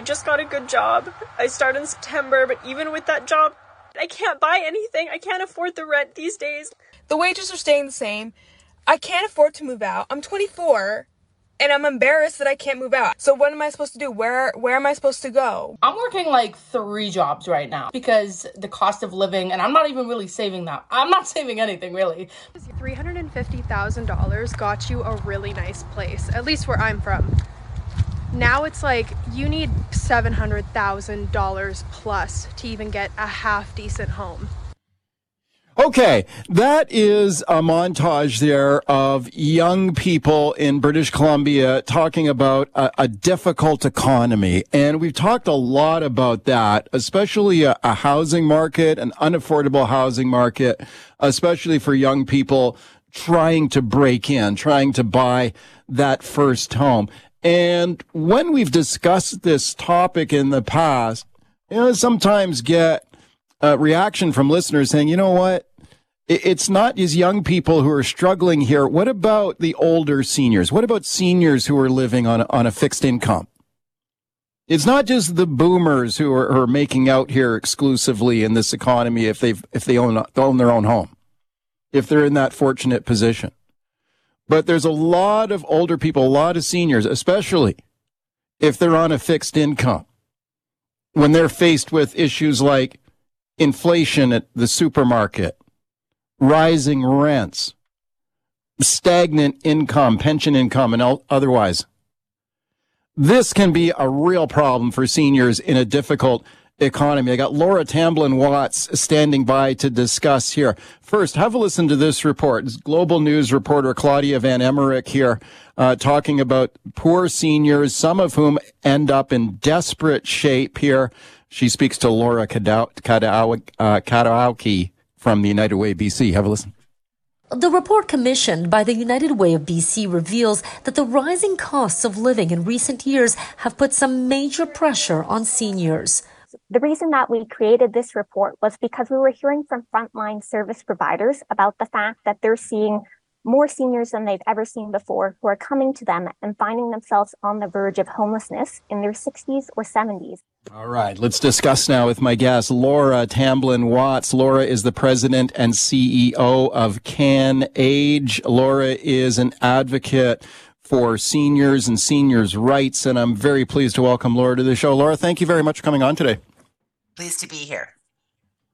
I just got a good job. I start in September, but even with that job, I can't buy anything. I can't afford the rent these days. The wages are staying the same. I can't afford to move out. I'm 24 and I'm embarrassed that I can't move out. So what am I supposed to do? Where where am I supposed to go? I'm working like 3 jobs right now because the cost of living and I'm not even really saving that. I'm not saving anything really. $350,000 got you a really nice place, at least where I'm from. Now it's like you need $700,000 plus to even get a half decent home. Okay, that is a montage there of young people in British Columbia talking about a, a difficult economy. And we've talked a lot about that, especially a, a housing market, an unaffordable housing market, especially for young people trying to break in, trying to buy that first home. And when we've discussed this topic in the past, you know, sometimes get a reaction from listeners saying, you know what? It's not these young people who are struggling here. What about the older seniors? What about seniors who are living on, on a fixed income? It's not just the boomers who are, who are making out here exclusively in this economy if they if they own own their own home, if they're in that fortunate position. But there's a lot of older people, a lot of seniors, especially if they're on a fixed income, when they're faced with issues like inflation at the supermarket, rising rents, stagnant income, pension income, and otherwise. This can be a real problem for seniors in a difficult economy. I got Laura Tamblyn-Watts standing by to discuss here. First, have a listen to this report. It's Global News reporter Claudia Van Emmerich here, uh, talking about poor seniors, some of whom end up in desperate shape here. She speaks to Laura Kadauke uh, from the United Way BC. Have a listen. The report commissioned by the United Way of BC reveals that the rising costs of living in recent years have put some major pressure on seniors. The reason that we created this report was because we were hearing from frontline service providers about the fact that they're seeing more seniors than they've ever seen before who are coming to them and finding themselves on the verge of homelessness in their 60s or 70s. All right, let's discuss now with my guest, Laura Tamblyn-Watts. Laura is the president and CEO of Can Age. Laura is an advocate for seniors and seniors' rights. And I'm very pleased to welcome Laura to the show. Laura, thank you very much for coming on today. Pleased to be here.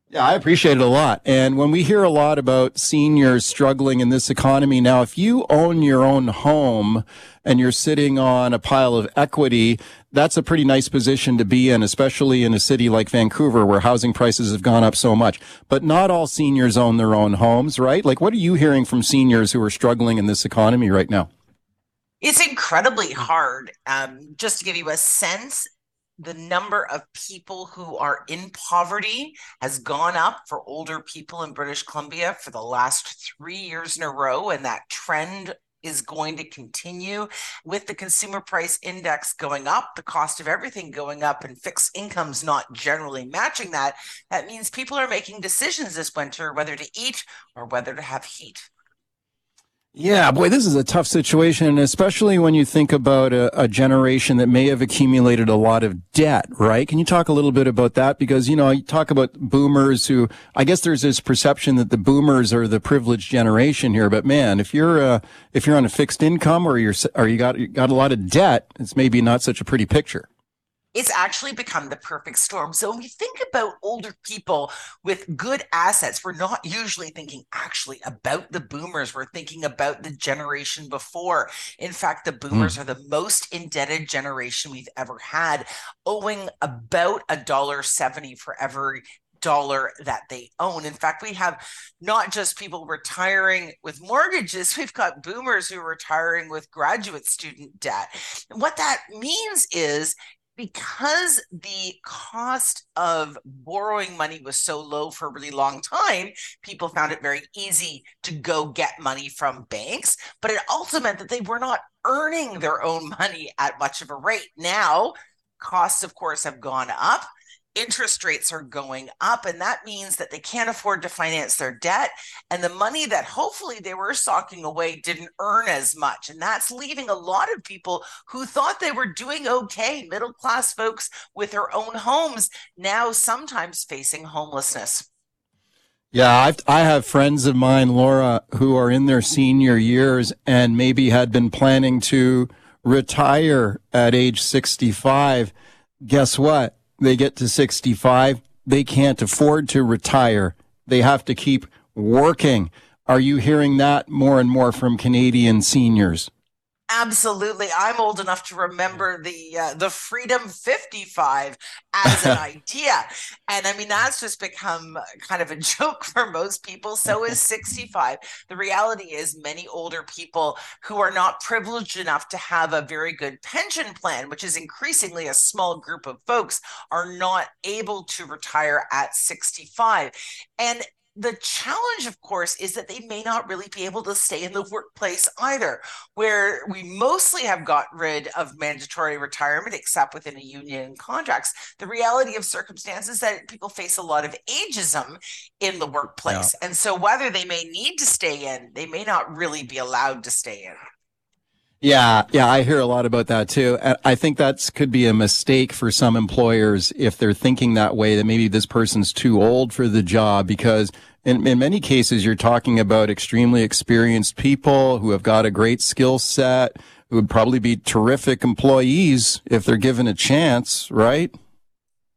Yeah, I appreciate it a lot. And when we hear a lot about seniors struggling in this economy now, if you own your own home and you're sitting on a pile of equity, that's a pretty nice position to be in, especially in a city like Vancouver where housing prices have gone up so much. But not all seniors own their own homes, right? Like, what are you hearing from seniors who are struggling in this economy right now? It's incredibly hard. Um, just to give you a sense, the number of people who are in poverty has gone up for older people in British Columbia for the last three years in a row, and that trend is going to continue with the consumer price index going up, the cost of everything going up, and fixed incomes not generally matching that. That means people are making decisions this winter whether to eat or whether to have heat. Yeah, boy, this is a tough situation, especially when you think about a, a, generation that may have accumulated a lot of debt, right? Can you talk a little bit about that? Because, you know, you talk about boomers who, I guess there's this perception that the boomers are the privileged generation here, but man, if you're, uh, if you're on a fixed income or you're, or you got, you got a lot of debt, it's maybe not such a pretty picture it's actually become the perfect storm. So when we think about older people with good assets, we're not usually thinking actually about the boomers. We're thinking about the generation before. In fact, the boomers mm. are the most indebted generation we've ever had, owing about a dollar seventy for every dollar that they own. In fact, we have not just people retiring with mortgages, we've got boomers who are retiring with graduate student debt. And what that means is because the cost of borrowing money was so low for a really long time, people found it very easy to go get money from banks. But it also meant that they were not earning their own money at much of a rate. Now, costs, of course, have gone up. Interest rates are going up, and that means that they can't afford to finance their debt. And the money that hopefully they were socking away didn't earn as much. And that's leaving a lot of people who thought they were doing okay, middle class folks with their own homes, now sometimes facing homelessness. Yeah, I've, I have friends of mine, Laura, who are in their senior years and maybe had been planning to retire at age 65. Guess what? They get to 65, they can't afford to retire. They have to keep working. Are you hearing that more and more from Canadian seniors? Absolutely, I'm old enough to remember the uh, the Freedom 55 as an idea, and I mean that's just become kind of a joke for most people. So is 65. The reality is, many older people who are not privileged enough to have a very good pension plan, which is increasingly a small group of folks, are not able to retire at 65. And the challenge, of course, is that they may not really be able to stay in the workplace either, where we mostly have got rid of mandatory retirement, except within a union contracts. The reality of circumstances that people face a lot of ageism in the workplace. Yeah. And so, whether they may need to stay in, they may not really be allowed to stay in. Yeah, yeah, I hear a lot about that too. I think that could be a mistake for some employers if they're thinking that way that maybe this person's too old for the job because in, in many cases you're talking about extremely experienced people who have got a great skill set, who would probably be terrific employees if they're given a chance, right?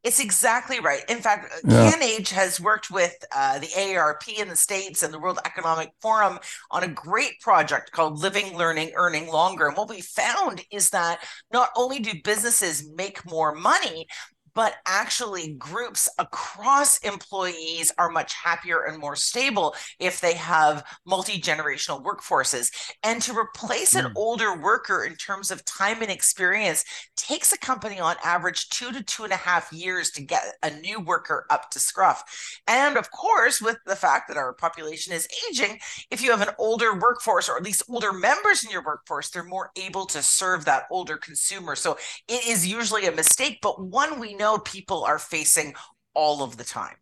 It's exactly right. In fact, yeah. CanAge has worked with uh, the AARP in the States and the World Economic Forum on a great project called Living, Learning, Earning Longer. And what we found is that not only do businesses make more money, but actually groups across employees are much happier and more stable if they have multi-generational workforces. And to replace an mm. older worker in terms of time and experience takes a company on average two to two and a half years to get a new worker up to scruff. And of course with the fact that our population is aging if you have an older workforce or at least older members in your workforce they're more able to serve that older consumer. So it is usually a mistake but one we know people are facing all of the time.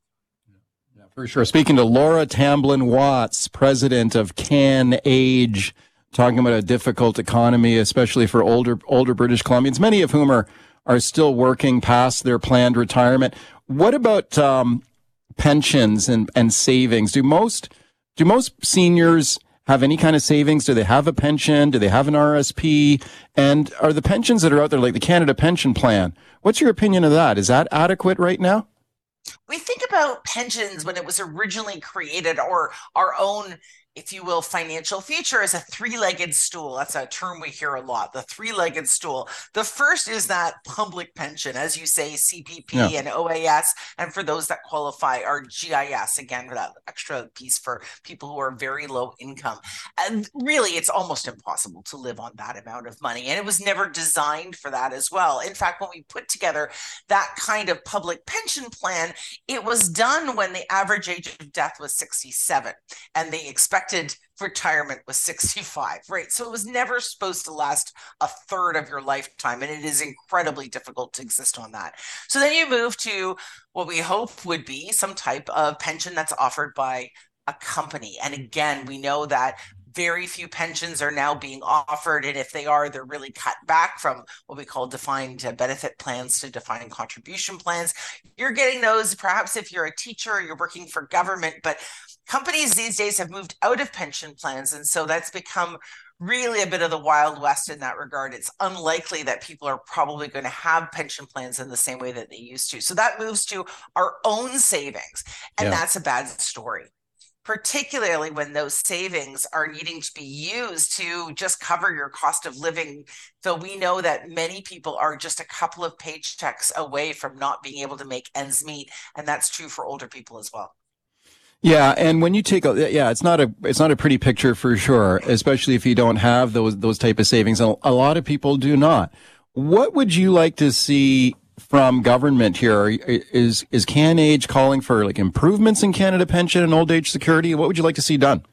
Yeah, for sure. Speaking to Laura Tamblyn-Watts, president of CanAge, talking about a difficult economy, especially for older older British Columbians, many of whom are are still working past their planned retirement. What about um, pensions and, and savings? Do most do most seniors have any kind of savings? Do they have a pension? Do they have an RSP? And are the pensions that are out there, like the Canada Pension Plan, what's your opinion of that? Is that adequate right now? We think about pensions when it was originally created or our own if you will, financial future is a three legged stool. That's a term we hear a lot the three legged stool. The first is that public pension, as you say, CPP yeah. and OAS. And for those that qualify, are GIS, again, that extra piece for people who are very low income. And really, it's almost impossible to live on that amount of money. And it was never designed for that as well. In fact, when we put together that kind of public pension plan, it was done when the average age of death was 67 and they expect expected retirement was 65, right? So it was never supposed to last a third of your lifetime. And it is incredibly difficult to exist on that. So then you move to what we hope would be some type of pension that's offered by a company. And again, we know that very few pensions are now being offered. And if they are, they're really cut back from what we call defined benefit plans to defined contribution plans. You're getting those perhaps if you're a teacher or you're working for government, but companies these days have moved out of pension plans. And so that's become really a bit of the Wild West in that regard. It's unlikely that people are probably going to have pension plans in the same way that they used to. So that moves to our own savings. And yeah. that's a bad story. Particularly when those savings are needing to be used to just cover your cost of living. So we know that many people are just a couple of paychecks away from not being able to make ends meet. And that's true for older people as well. Yeah, and when you take a yeah, it's not a it's not a pretty picture for sure, especially if you don't have those those type of savings. And a lot of people do not. What would you like to see from government here? Is is CanAge calling for like improvements in Canada pension and old age security? What would you like to see done?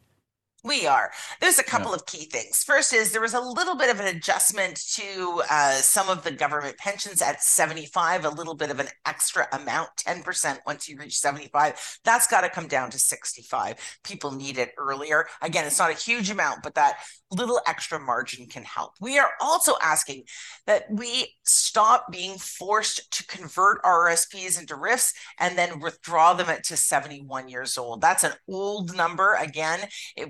We are. There's a couple yeah. of key things. First is there was a little bit of an adjustment to uh, some of the government pensions at 75, a little bit of an extra amount, 10% once you reach 75. That's got to come down to 65. People need it earlier. Again, it's not a huge amount, but that little extra margin can help. We are also asking that we stop being forced to convert RSPs into RRIFs and then withdraw them at to 71 years old. That's an old number again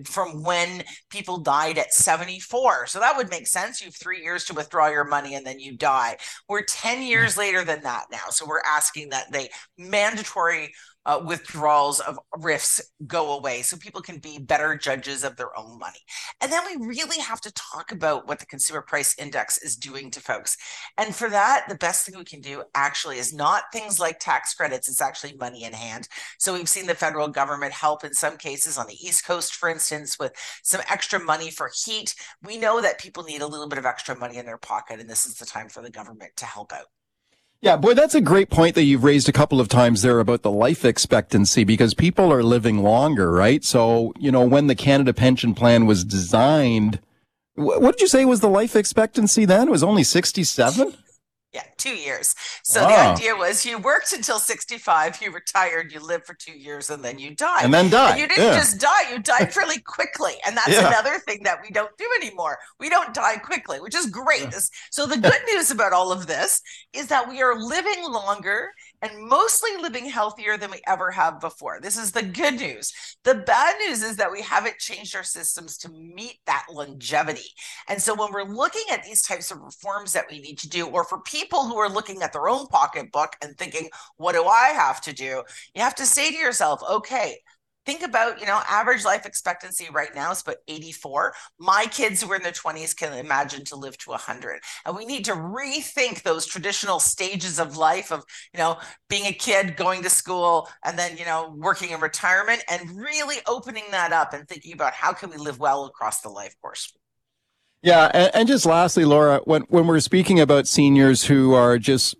from when people died at 74. So that would make sense. You have 3 years to withdraw your money and then you die. We're 10 years later than that now. So we're asking that they mandatory uh, withdrawals of RRIFs go away so people can be better judges of their own money. And then we really have to talk about what the consumer price index is doing to folks. And for that, the best thing we can do actually is not things like tax credits, it's actually money in hand. So we've seen the federal government help in some cases on the East Coast, for instance, with some extra money for heat. We know that people need a little bit of extra money in their pocket, and this is the time for the government to help out. Yeah, boy, that's a great point that you've raised a couple of times there about the life expectancy because people are living longer, right? So, you know, when the Canada Pension Plan was designed, what did you say was the life expectancy then? It was only 67? Yeah, two years. So the idea was you worked until 65, you retired, you lived for two years, and then you died. And then died. And you didn't yeah. just die, you died fairly quickly. And that's yeah. another thing that we don't do anymore. We don't die quickly, which is great. Yeah. So the good news about all of this is that we are living longer and mostly living healthier than we ever have before. This is the good news. The bad news is that we haven't changed our systems to meet that longevity. And so when we're looking at these types of reforms that we need to do, or for people who are looking at their own pocketbook and thinking, what do I have to do? You have to say to yourself, okay, think about you know average life expectancy right now is about 84 my kids who are in their 20s can imagine to live to 100 and we need to rethink those traditional stages of life of you know being a kid going to school and then you know working in retirement and really opening that up and thinking about how can we live well across the life course. Yeah and, and just lastly laura when when we're speaking about seniors who are just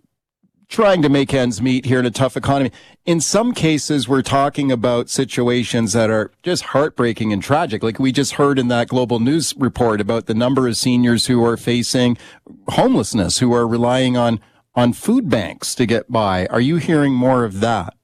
trying to make ends meet here in a tough economy. In some cases, we're talking about situations that are just heartbreaking and tragic. Like we just heard in that global news report about the number of seniors who are facing homelessness, who are relying on, on food banks to get by. Are you hearing more of that?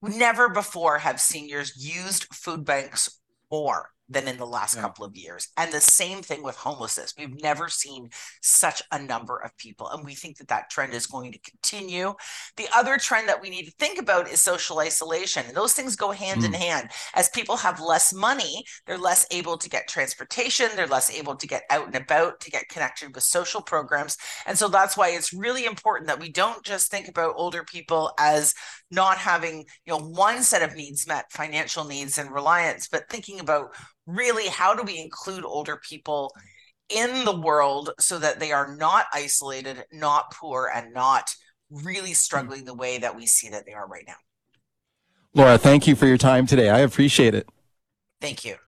Never before have seniors used food banks more than in the last yeah. couple of years. And the same thing with homelessness. We've never seen such a number of people. And we think that that trend is going to continue. The other trend that we need to think about is social isolation. And those things go hand mm. in hand. As people have less money, they're less able to get transportation, they're less able to get out and about, to get connected with social programs. And so that's why it's really important that we don't just think about older people as not having, you know, one set of needs met, financial needs and reliance, but thinking about really how do we include older people in the world so that they are not isolated, not poor, and not really struggling the way that we see that they are right now. Laura, thank you for your time today. I appreciate it. Thank you.